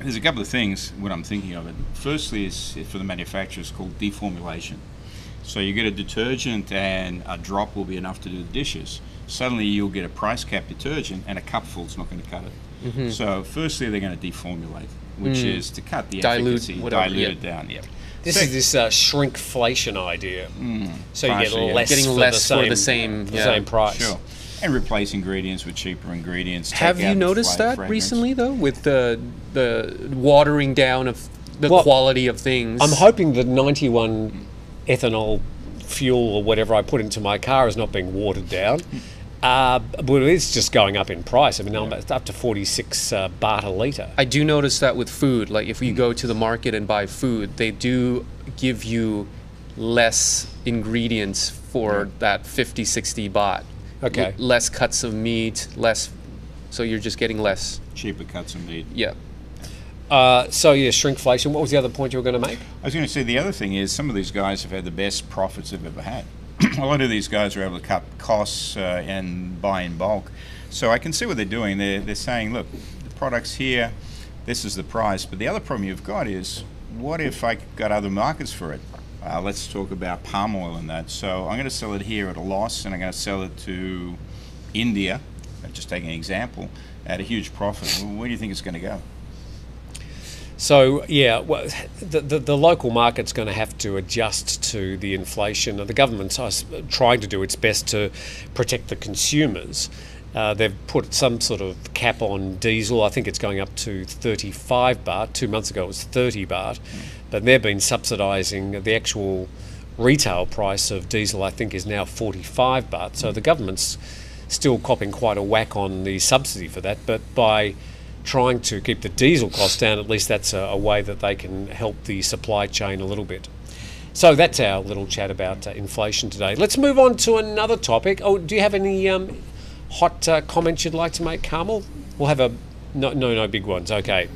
C: There's a couple of things when I'm thinking of it. Firstly, is for the manufacturers called deformulation. So you get a detergent and a drop will be enough to do the dishes. Suddenly you'll get a price cap detergent and a cupful's not going to cut it.
D: Mm-hmm.
C: So firstly they're going to deformulate, which is to cut the
D: Mm. Dilute,
C: efficacy,
D: whatever,
C: dilute
D: yeah.
C: it down. Yeah.
A: This
C: So-
A: is this uh, shrinkflation idea. so you get
C: partially, yeah.
A: less,
D: Getting
A: for,
D: less
A: the
D: for
A: same,
D: the same-
A: the same price.
C: Sure. And replace ingredients with cheaper ingredients.
D: Have you noticed that
C: fragrance.
D: recently, though, with the the watering down of the
A: Well,
D: quality of things?
A: I'm hoping the 91 ethanol fuel or whatever I put into my car is not being watered down. Uh, but it's just going up in price. I mean, I'm up to 46 uh, baht a litre.
D: I do notice that with food. Like if you go to the market and buy food, they do give you less ingredients for that 50, 60 baht.
A: Okay.
D: L- less cuts of meat, less. So you're just getting less.
C: Cheaper cuts of meat.
D: Yeah.
A: Uh, so, yeah, shrinkflation. What was the other point you were going to make?
C: I was going to say the other thing is some of these guys have had the best profits they've ever had. [CLEARS THROAT] a lot of these guys are able to cut costs uh, and buy in bulk. So I can see what they're doing. They're, they're saying, look, the product's here, this is the price. But the other problem you've got is, what if I got other markets for it? Uh, let's talk about palm oil and that. So I'm going to sell it here at a loss, and I'm going to sell it to India, just taking an example, at a huge profit. Where do you think it's going to go?
A: So yeah, well, the, the, the local market's going to have to adjust to the inflation. The government's uh, trying to do its best to protect the consumers. Uh, they've put some sort of cap on diesel. I think it's going up to 35 baht. Two months ago it was 30 baht, but they've been subsidising the actual retail price of diesel. I think is now 45 baht. So the government's still copping quite a whack on the subsidy for that, but by trying to keep the diesel costs down, at least that's a, a way that they can help the supply chain a little bit. So that's our little chat about uh, inflation today. Let's move on to another topic. Oh, do you have any um, hot uh, comments you'd like to make, Carmel? We'll have a no, no, no big ones. Okay.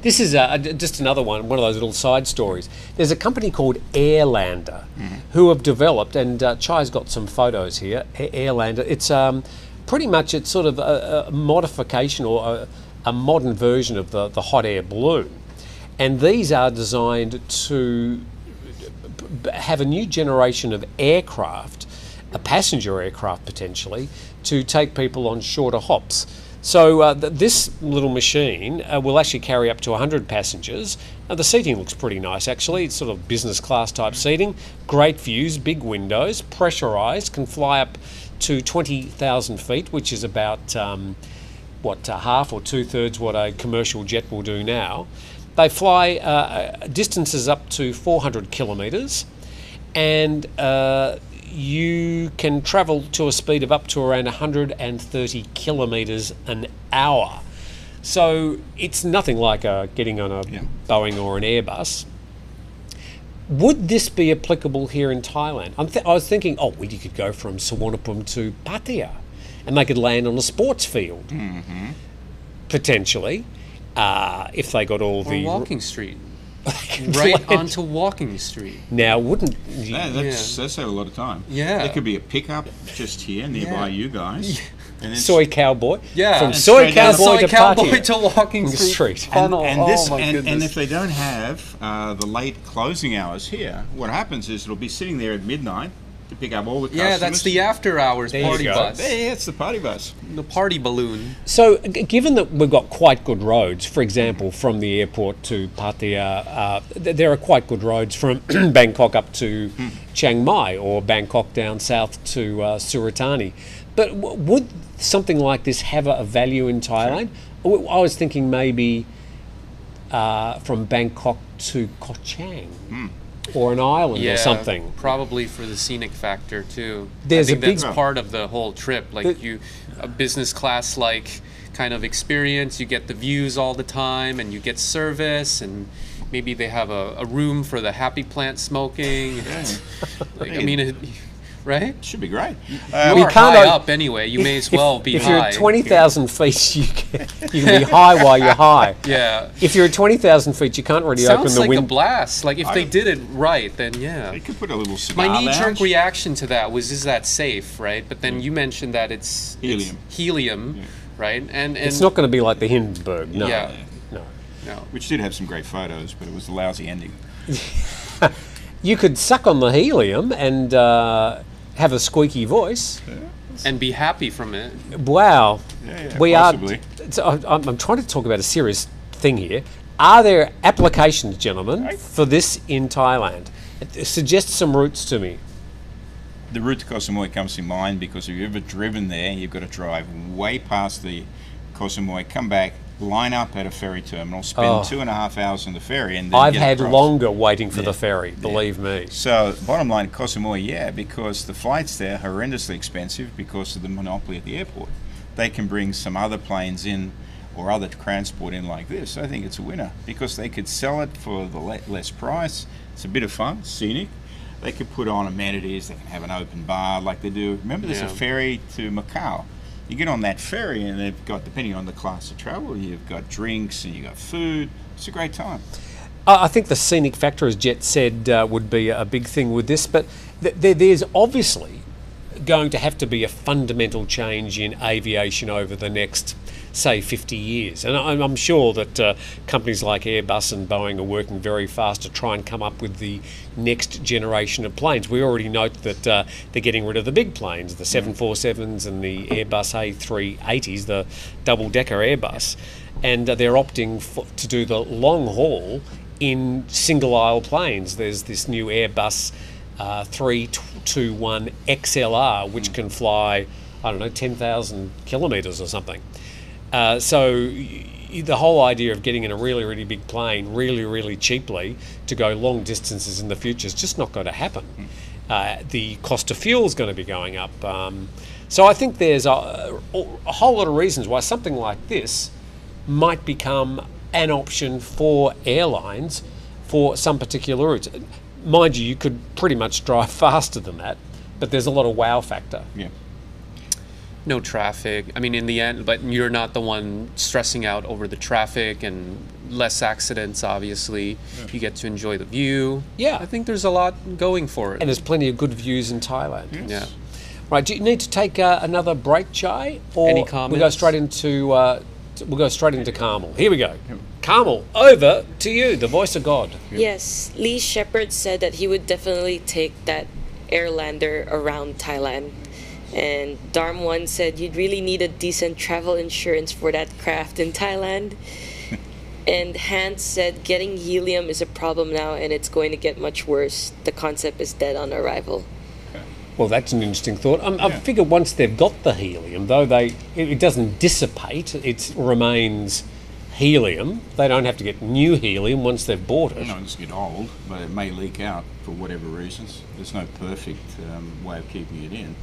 A: This is uh, just another one, one of those little side stories. There's a company called Airlander who have developed, and uh, Chai's got some photos here. A- Airlander, it's um, pretty much it's sort of a, a modification or a, a modern version of the, the hot air balloon, and these are designed to have a new generation of aircraft, a passenger aircraft potentially, to take people on shorter hops. So uh, th- this little machine uh, will actually carry up to 100 passengers. Uh, the seating looks pretty nice actually. It's sort of business class type seating. Great views, big windows, pressurized, can fly up to 20,000 feet, which is about um, what uh, half or two thirds what a commercial jet will do now. They fly uh, distances up to 400 kilometres, and uh, you can travel to a speed of up to around 130 kilometres an hour. So it's nothing like uh, getting on a
C: Yeah.
A: Boeing or an Airbus. Would this be applicable here in Thailand? I'm th- I was thinking, oh, well, you could go from Suvarnabhumi to Pattaya, and they could land on a sports field, potentially, uh, if they got all
D: Or
A: the
D: Walking Street. [LAUGHS] Right
A: land-
D: onto Walking Street.
A: Now, wouldn't you,
C: Yeah, that's, that's had a lot of time.
D: Yeah.
C: There could be a pickup just here nearby
D: Yeah.
C: you guys. And then
A: Soi Cowboy?
D: Yeah.
A: from
D: And
C: Soi
A: Cowboy
D: Soy
A: to
D: Cowboy
A: Pattaya.
D: to Walking
A: Street.
D: Street.
A: Street.
C: And, and
D: oh
C: this,
D: my
C: and, and if they don't have uh, the late closing hours here, what happens is it'll be sitting there at midnight to pick up all the customers.
D: yeah, that's the after hours
A: There
D: party bus.
C: Yeah, it's the party bus.
D: The party balloon.
A: So, g- given that we've got quite good roads, for example, from the airport to Pattaya, uh, th- there are quite good roads from [CLEARS THROAT] Bangkok up to Chiang Mai or Bangkok down south to uh, Surat Thani. But w- would something like this have a, a value in Thailand? I was thinking maybe uh, from Bangkok to Koh Chang or an island
D: Yeah,
A: or something.
D: Probably for the scenic factor too.
A: There's
D: I
A: a
D: think
A: big-
D: that's part of the whole trip. Like
A: The-
D: you, a business class like kind of experience. You get the views all the time, and you get service, and maybe they have a, a room for the happy plant smoking. [LAUGHS] like, I mean, it, right?
C: Should be great.
D: You
C: Uh,
A: we
D: are
A: can't
D: high
A: o-
D: up anyway. You may as well be
A: if
D: high.
A: you're at 20,000 feet, you can, you can be high while you're high. [LAUGHS]
D: yeah.
A: If you're at 20,000 feet, you can't really open
D: Sounds
A: the
D: like a blast. Like if they did it right, then yeah.
C: they could put a little cigar
D: My knee-jerk reaction to that was, is that safe, right? But then you mentioned that it's it's
C: Helium.
D: helium, right? And and
A: It's not going to be like the Hindenburg, no.
D: Yeah.
A: no.
D: no.
C: Which did have some great photos, but it was a lousy ending. [LAUGHS] [LAUGHS]
A: You could suck on the helium and uh, have a squeaky voice.
D: and be happy from it.
A: Wow.
C: Yeah, yeah,
A: we
C: possibly.
A: are. I'm, I'm trying to talk about a serious thing here. Are there applications, gentlemen, for this in Thailand? Suggest some routes to me.
C: The route to Koh Samui comes to mind because if you've ever driven there, you've got to drive way past the Koh Samui, come back, line up at a ferry terminal, spend
A: Oh.
C: two and a half hours on the ferry, and then
A: I've
C: get
A: had
C: across.
A: longer waiting for the ferry, believe me.
C: So, bottom line, Koh more, yeah, because the flights there are horrendously expensive because of the monopoly at the airport. They can bring some other planes in or other transport in like this. I think it's a winner because they could sell it for the le- less price. It's a bit of fun, scenic. They could put on amenities. They can have an open bar like they do. Remember, there's
D: Yeah.
C: a ferry to Macau. You get on that ferry, and they've got, depending on the class of travel, you've got drinks and you've got food. It's a great time.
A: I think the scenic factor, as Jet said, uh, would be a big thing with this, but th- there, there's obviously going to have to be a fundamental change in aviation over the next, say, 50 years. And I'm, I'm sure that uh, companies like Airbus and Boeing are working very fast to try and come up with the next generation of planes. We already note that uh, they're getting rid of the big planes, the 747s and the Airbus A380s, the double decker Airbus, and uh, they're opting for, to do the long haul in single aisle planes. There's this new Airbus uh, 321 XLR, which can fly, I don't know, 10,000 kilometres or something. Uh, so the whole idea of getting in a really, really big plane really, really cheaply to go long distances in the future is just not going to happen. Uh, the cost of fuel is going to be going up. Um, So I think there's a, a whole lot of reasons why something like this might become an option for airlines for some particular routes. Mind you, you could pretty much drive [LAUGHS] faster than that, but there's a lot of wow factor.
C: Yeah.
D: No traffic. I mean, in the end, but you're not the one stressing out over the traffic and less accidents. Obviously, you get to enjoy the view.
A: Yeah.
D: I think there's a lot going for it.
A: And there's plenty of good views in Thailand.
D: yeah.
A: Right, do you need to take uh, another break, Jay? Or
D: Any
A: we go straight into uh, t- we'll go straight into Carmel. Here we go. Carmel, over to you, the voice of God.
E: Yes, Lee Shepard said that he would definitely take that Airlander around Thailand. And Darm One said you'd really need a decent travel insurance for that craft in Thailand. [LAUGHS] and Hans said getting helium is a problem now and it's going to get much worse. The concept is dead on arrival.
A: Well, that's an interesting thought. Um, I figure once they've got the helium, though they it, it doesn't dissipate, it remains helium. They don't have to get new helium once they've bought it.
C: No, it's get old, but it may leak out for whatever reasons. There's no perfect um, way of keeping it in.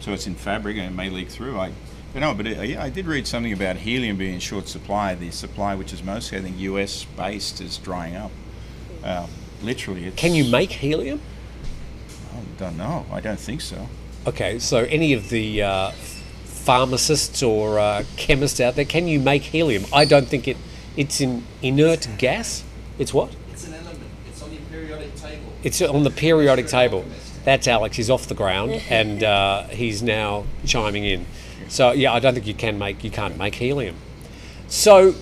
C: So it's in fabric and it may leak through. I don't know, but it, yeah, I did read something about helium being in short supply. The supply, which is mostly, I think, US based, is drying up. Uh, literally. It's,
A: Can you make helium?
C: I don't know. I don't think so.
A: Okay, so any of the uh, pharmacists or uh, chemists out there, can you make helium? I don't think it. It's an inert gas. It's what?
B: It's an element. It's on the periodic table.
A: It's on the periodic table. That's Alex. He's off the ground [LAUGHS] and uh, he's now chiming in. So yeah, I don't think you can make you can't make helium. So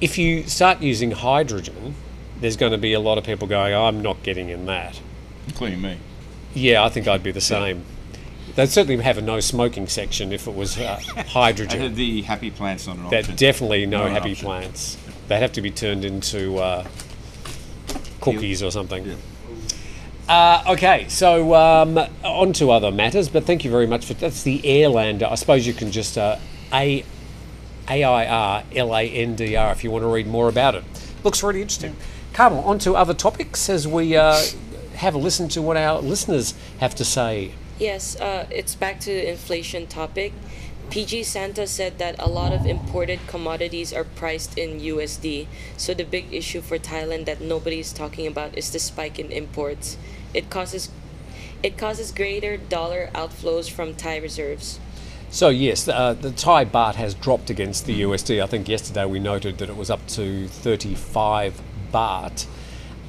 A: if you start using hydrogen, there's going to be a lot of people going, "I'm not getting in that."
C: Including me.
A: Yeah, I think I'd be the same. They'd certainly have a no smoking section if it was uh, [LAUGHS] hydrogen.
C: the happy plant's not an
A: That definitely no
C: Not
A: happy plants. They'd have to be turned into uh, cookies or something.
C: Yeah.
A: Uh, okay, so um, on to other matters, but thank you very much for that's the Airlander. I suppose you can just uh, A A I R L A N D R if you want to read more about it. Looks really interesting. Carmel, on to other topics as we uh, have a listen to what our listeners have to say.
E: Yes, uh, it's back to the inflation topic. PG Santa said that a lot of imported commodities are priced in USD. So the big issue for Thailand that nobody's talking about is the spike in imports. It causes it causes greater dollar outflows from Thai reserves.
A: So yes, uh, the Thai baht has dropped against the USD. I think yesterday we noted that it was up to 35 baht.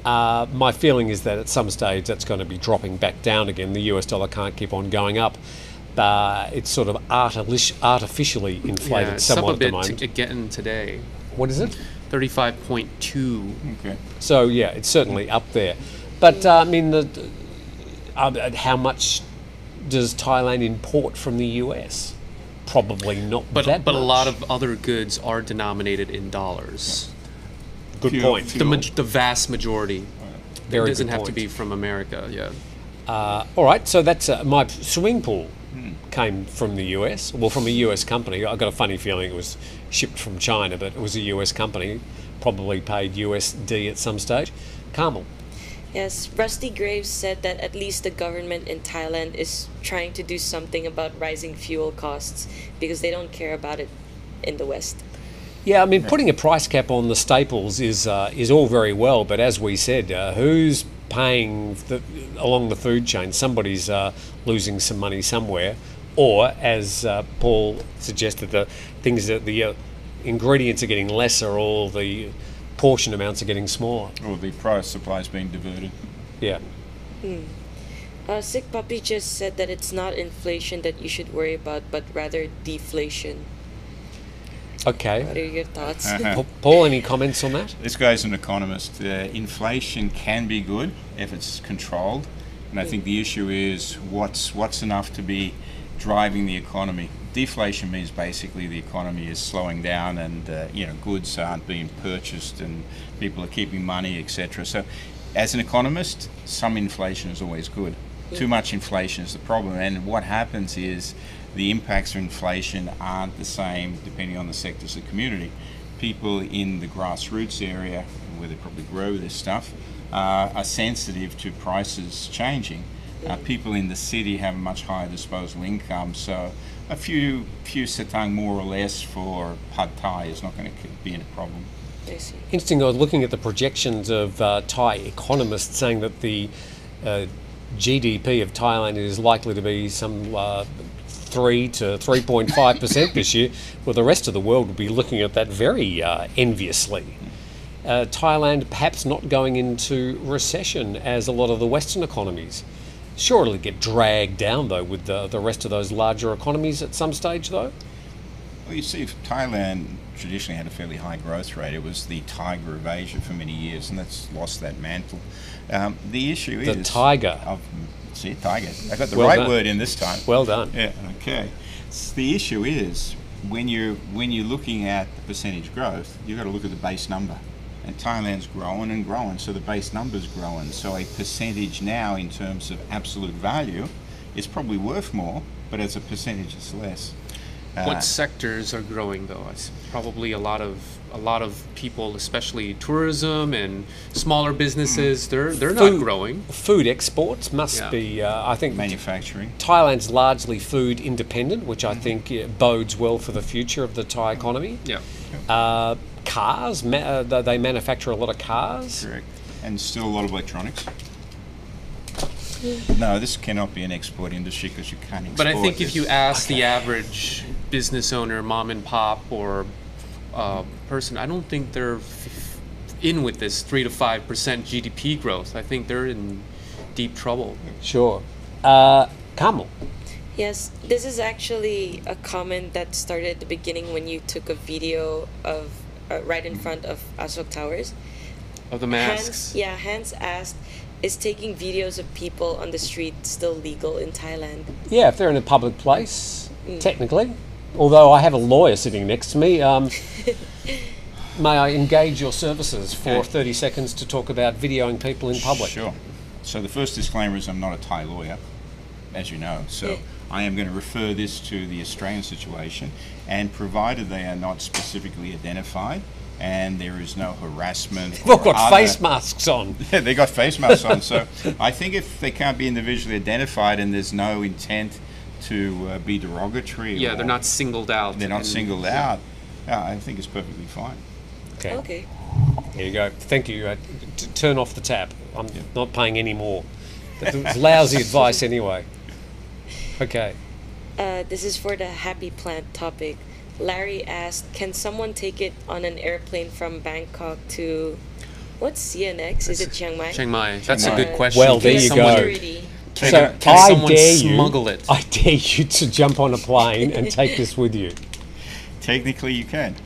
A: Uh, my feeling is that at some stage that's going to be dropping back down again. The US dollar can't keep on going up. Uh, it's sort of artifici- artificially inflated
D: Yeah, it's up
A: somewhat
D: a
A: at the
D: bit
A: moment.
D: to, again today.
A: what is it?
D: 35.2.
C: Okay.
A: So yeah, it's certainly up there. But uh, I mean, the, uh, how much does Thailand import from the US? Probably not
D: But,
A: that
D: but a lot of other goods are denominated in dollars.
A: good
C: Fuel-
A: point.
D: The,
C: fuel.
D: maj- the vast majority.
A: Very
D: it doesn't
A: good
D: have to be from America, yeah.
A: Uh, all right, so that's uh, my swimming pool came from the US. Well, from a US company. I got a funny feeling it was shipped from China, but it was a US company. Probably paid USD at some stage. Carmel.
E: Yes, Rusty Graves said that at least the government in Thailand is trying to do something about rising fuel costs because they don't care about it in the West.
A: Yeah, I mean, putting a price cap on the staples is uh, is all very well, but as we said, uh, who's paying the, along the food chain? Somebody's uh, losing some money somewhere, or as uh, Paul suggested, the things that the uh, ingredients are getting lesser, or the portion amounts are getting smaller.
C: Or the price supply is being diverted.
A: Yeah.
E: Uh, Sick Puppy just said that it's not inflation that you should worry about, but rather deflation.
A: Okay.
E: What are your thoughts? [LAUGHS]
A: Pa- Paul, any comments on that?
C: This guy's an economist. Uh, inflation can be good if it's controlled, and I think the issue is what's what's enough to be driving the economy. Deflation means basically the economy is slowing down, and uh, you know goods aren't being purchased, and people are keeping money, etc. So, as an economist, some inflation is always good. Too much inflation is the problem, and what happens is the impacts of inflation aren't the same depending on the sectors of the community. People in the grassroots area, where they probably grow this stuff, uh, are sensitive to prices changing. Uh, people in the city have a much higher disposable income, so a few few satang more or less for pad thai is not going to be a problem.
E: I.
A: Interesting. I was looking at the projections of uh, Thai economists saying that the uh, GDP of Thailand is likely to be some uh, three to three point five percent this year, well, the rest of the world will be looking at that very uh, enviously. Uh, Thailand perhaps not going into recession as a lot of the Western economies. Sure, it'll get dragged down though with the, the rest of those larger economies at some stage though.
C: Well, you see, Thailand traditionally had a fairly high growth rate. It was the tiger of Asia for many years, and that's lost that mantle. Um, the issue
A: The
C: is the
A: tiger.
C: Of, see, tiger. I got the
A: Well
C: right
A: done.
C: word in this time.
A: Well done.
C: Yeah. Okay. S- The issue is when you're when you're looking at the percentage growth, you've got to look at the base number. And Thailand's growing and growing, so the base number's growing. So a percentage now, in terms of absolute value, is probably worth more, but as a percentage, it's less. Uh,
D: What sectors are growing though? It's probably a lot of a lot of people, especially tourism and smaller businesses. They're they're
A: Food-
D: not growing.
A: Food exports must
D: Yeah.
A: be, uh, I think,
C: manufacturing.
A: Thailand's largely food independent, which I think uh, bodes well for the future of the Thai economy.
D: Yeah.
A: Uh, cars, ma- uh, they- they manufacture a lot of cars.
C: Correct. And still a lot of electronics. No, this cannot be an export industry because you can't export
D: But I think if you ask the average business owner, mom and pop, or uh, person, I don't think they're f- in with this three to five percent GDP growth. I think they're in deep trouble.
A: Sure. Uh, Carmel,
E: Yes, this is actually a comment that started at the beginning when you took a video of uh, right in front of Ashok Towers.
D: Of the
E: Hans, yeah, Hans asked, "Is taking videos of people on the street still legal in Thailand?"
A: yeah, if they're in a public place, technically, although I have a lawyer sitting next to me, um, [LAUGHS] may I engage your services for
C: Okay.
A: 30 seconds to talk about videoing people in public?
C: Sure. So the first disclaimer is I'm not a Thai lawyer, as you know. So
E: Yeah.
C: I am going to refer this to the Australian situation, and provided they are not specifically identified and there is no harassment.
A: They've all got
C: other-
A: face masks on. [LAUGHS]
C: Yeah, they got face masks on. So I think if they can't be individually identified and there's no intent to uh, be derogatory,
D: Yeah,
C: or
D: they're not singled out.
C: they're not
D: and-
C: singled out. uh, I think it's perfectly fine.
A: Okay.
E: Okay.
A: Here you go. Thank you. Uh, t- turn off the tap. I'm not paying any more. That was lousy [LAUGHS] advice anyway. Okay.
E: Uh, this is for the happy plant topic. Larry asked, "Can someone take it on an airplane from Bangkok to what's CNX? Is it Chiang Mai?
D: Chiang Mai. That's
C: Mai.
D: a good question.
A: Well, there
D: Can
A: you go.
D: Can,
A: so
D: can
A: I
D: someone
A: dare
D: smuggle
A: you.
D: it? [LAUGHS]
A: I dare you to jump on a plane and take this with you.
C: Technically, you can.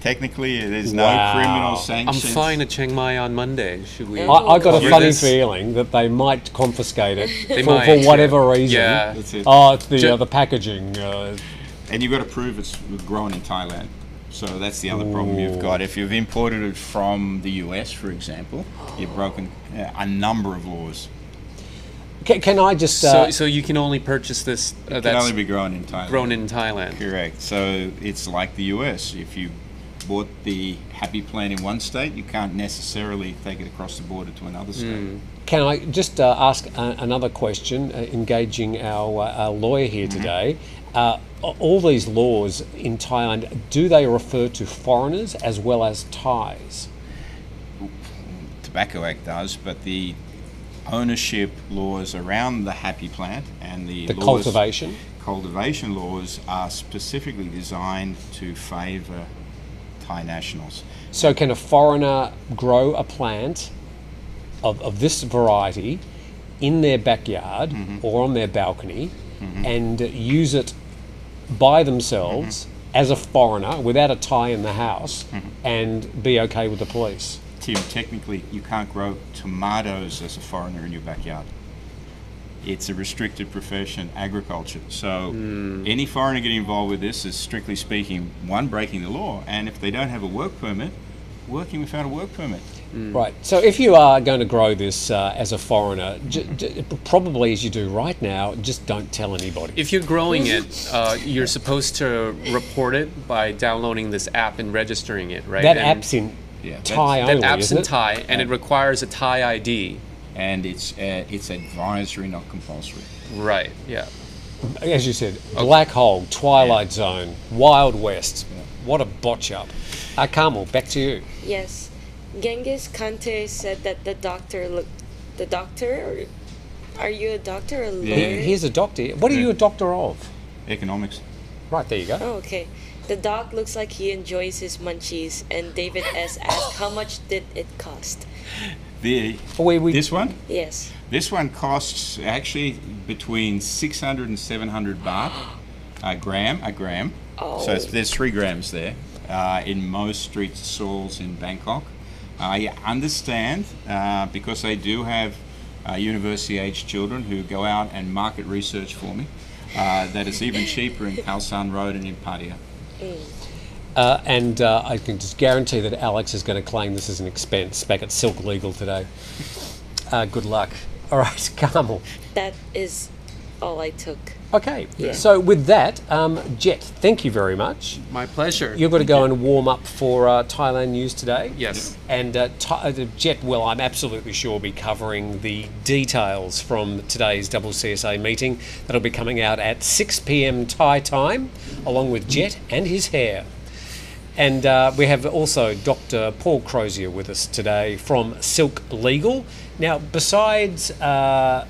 C: Technically, there's no
A: Wow.
C: criminal
D: I'm flying to Chiang Mai on Monday. Should we?
A: I, I got a funny
D: this?
A: feeling that they might confiscate it
D: They
A: for,
D: might,
A: for
D: yeah.
A: whatever reason.
D: Yeah.
C: That's it.
A: Oh, it's the
D: Ju-
A: uh, the packaging. Uh,
C: And you've got to prove it's grown in Thailand. So that's the other problem you've got. If you've imported it from the US, for example, you've broken uh, a number of laws.
A: can, can I just?
D: So,
A: Uh,
D: so you can only purchase this uh,
C: It can
D: that's
C: only be grown in Thailand.
D: grown in Thailand.
C: Correct. So it's like the US. If you bought the happy plant in one state, you can't necessarily take it across the border to another state.
A: Can I just uh, ask a, another question, uh, engaging our, uh, our lawyer here today? Uh, all these laws in Thailand, do they refer to foreigners as well as Thais?
C: Tobacco Act does, but the ownership laws around the happy plant and the,
A: The
C: laws,
A: cultivation?
C: cultivation laws are specifically designed to favour Thai nationals.
A: So, can a foreigner grow a plant of, of this variety in their backyard mm-hmm. or on their balcony mm-hmm. and use it by themselves mm-hmm. as a foreigner without a tie in the house and be okay with the police?
C: Tim, technically, you can't grow tomatoes as a foreigner in your backyard. It's a restricted profession, agriculture. So any foreigner getting involved with this is strictly speaking, one, breaking the law, and if they don't have a work permit, working without a work permit.
A: Right. So if you are going to grow this uh, as a foreigner, j- j- probably as you do right now, just don't tell anybody.
D: If you're growing it, uh, you're supposed to report it by downloading this app and registering it, right?
A: that
D: And
A: app's in
C: Yeah,
A: Thai only,
D: that app's
A: isn't
D: in
A: it?
D: Thai, and it requires a Thai ID.
C: And it's uh, it's advisory, not compulsory.
D: Right. Yeah.
A: As you said, Black Hole, Twilight Zone, Wild West. What a botch up. Uh, Carmel, back to you.
E: Yes. Genghis Kante said that the doctor looked. The doctor? Are you a doctor or a lawyer?
C: Yeah.
A: Here's a doctor. What are you a doctor of?
C: Economics.
A: Right, there you go.
E: Oh, okay. The dog looks like he enjoys his munchies, and David S. asked, How much did it cost?
C: The
A: We, we,
C: this one.
E: Yes.
C: This one costs actually between 600 and 700 baht a gram, a gram. Oh. So it's,
E: Oh.
C: there's three grams there uh, in most street stalls in Bangkok. I understand uh, because they do have uh, university age children who go out and market research for me uh, that it's even [LAUGHS] cheaper in Khao San Road and in Pattaya.
A: Uh, and uh, I can just guarantee that Alex is going to claim this as an expense back at Silk Legal today. Uh, good luck. [LAUGHS] All right, Carmel.
E: That is all I took.
A: Okay, so with that, um, Jet, thank you very much.
D: My pleasure.
A: You've got to go and warm up for uh, Thailand news today.
D: Yes.
A: And uh, Thi- uh, Jet will, I'm absolutely sure, will be covering the details from today's double CSA meeting. That'll be coming out at 6 p.m. Thai time, along with Jet and his hair. And uh, we have also Dr. Paul Crozier with us today from Silk Legal. Now, besides uh,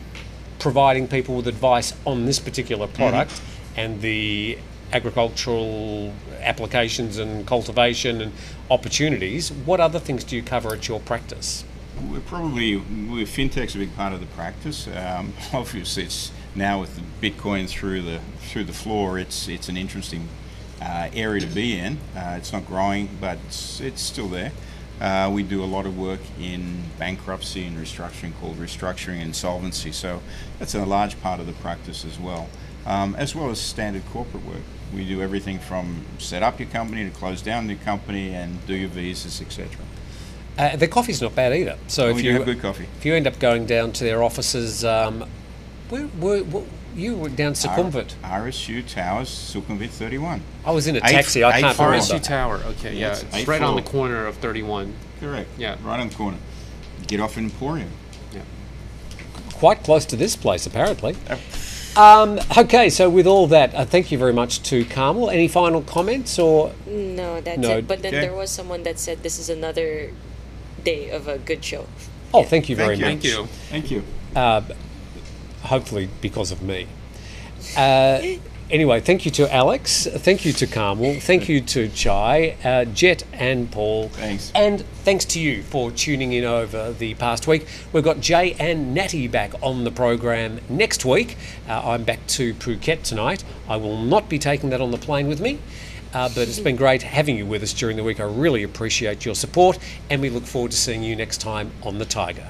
A: providing people with advice on this particular product and the agricultural applications and cultivation and opportunities, what other things do you cover at your practice?
C: We're probably we're fintech's a big part of the practice. Um, [LAUGHS] obviously, it's now with the Bitcoin through the through the floor. It's it's an interesting uh, area to be in. Uh, it's not growing, but it's, it's still there. Uh, we do a lot of work in bankruptcy and restructuring called restructuring and solvency. So that's a large part of the practice as well, um, as well as standard corporate work. We do everything from set up your company to close down your company and do your visas, etc.
A: Uh, the coffee's not bad either. So if
C: We do
A: you
C: have good coffee.
A: if you end up going down to their offices, um, where, where, where, you were down Sukhumvit.
C: RSU Towers, Sukhumvit 31.
A: I was in a
C: Eight-
A: taxi. I
C: eight
A: can't
C: four-
A: remember.
D: RSU Tower. Okay,
C: Yeah,
D: yeah,
C: it's
D: it's,
C: eight
D: right on the corner of 31.
C: Correct.
D: Yeah.
C: Right on the corner. Get off Emporium.
D: Yeah.
A: quite close to this place, apparently. Um, okay, so with all that, uh, thank you very much to Carmel. Any final comments or?
E: No, that's
A: No,
E: it. But then
C: okay.
E: there was someone that said this is another day of a good show.
A: Oh, thank you very
C: Thank you.
A: much.
D: Thank you.
C: Thank you.
A: Hopefully, because of me. Uh, anyway, thank you to Alex. Thank you to Carmel. Thank you to Chai, uh, Jet, and Paul.
C: Thanks.
A: And thanks to you for tuning in over the past week. We've got Jay and Natty back on the program next week. Uh, I'm back to Phuket tonight. I will not be taking that on the plane with me. Uh, but it's been great having you with us during the week. I really appreciate your support, and we look forward to seeing you next time on The Thaiger.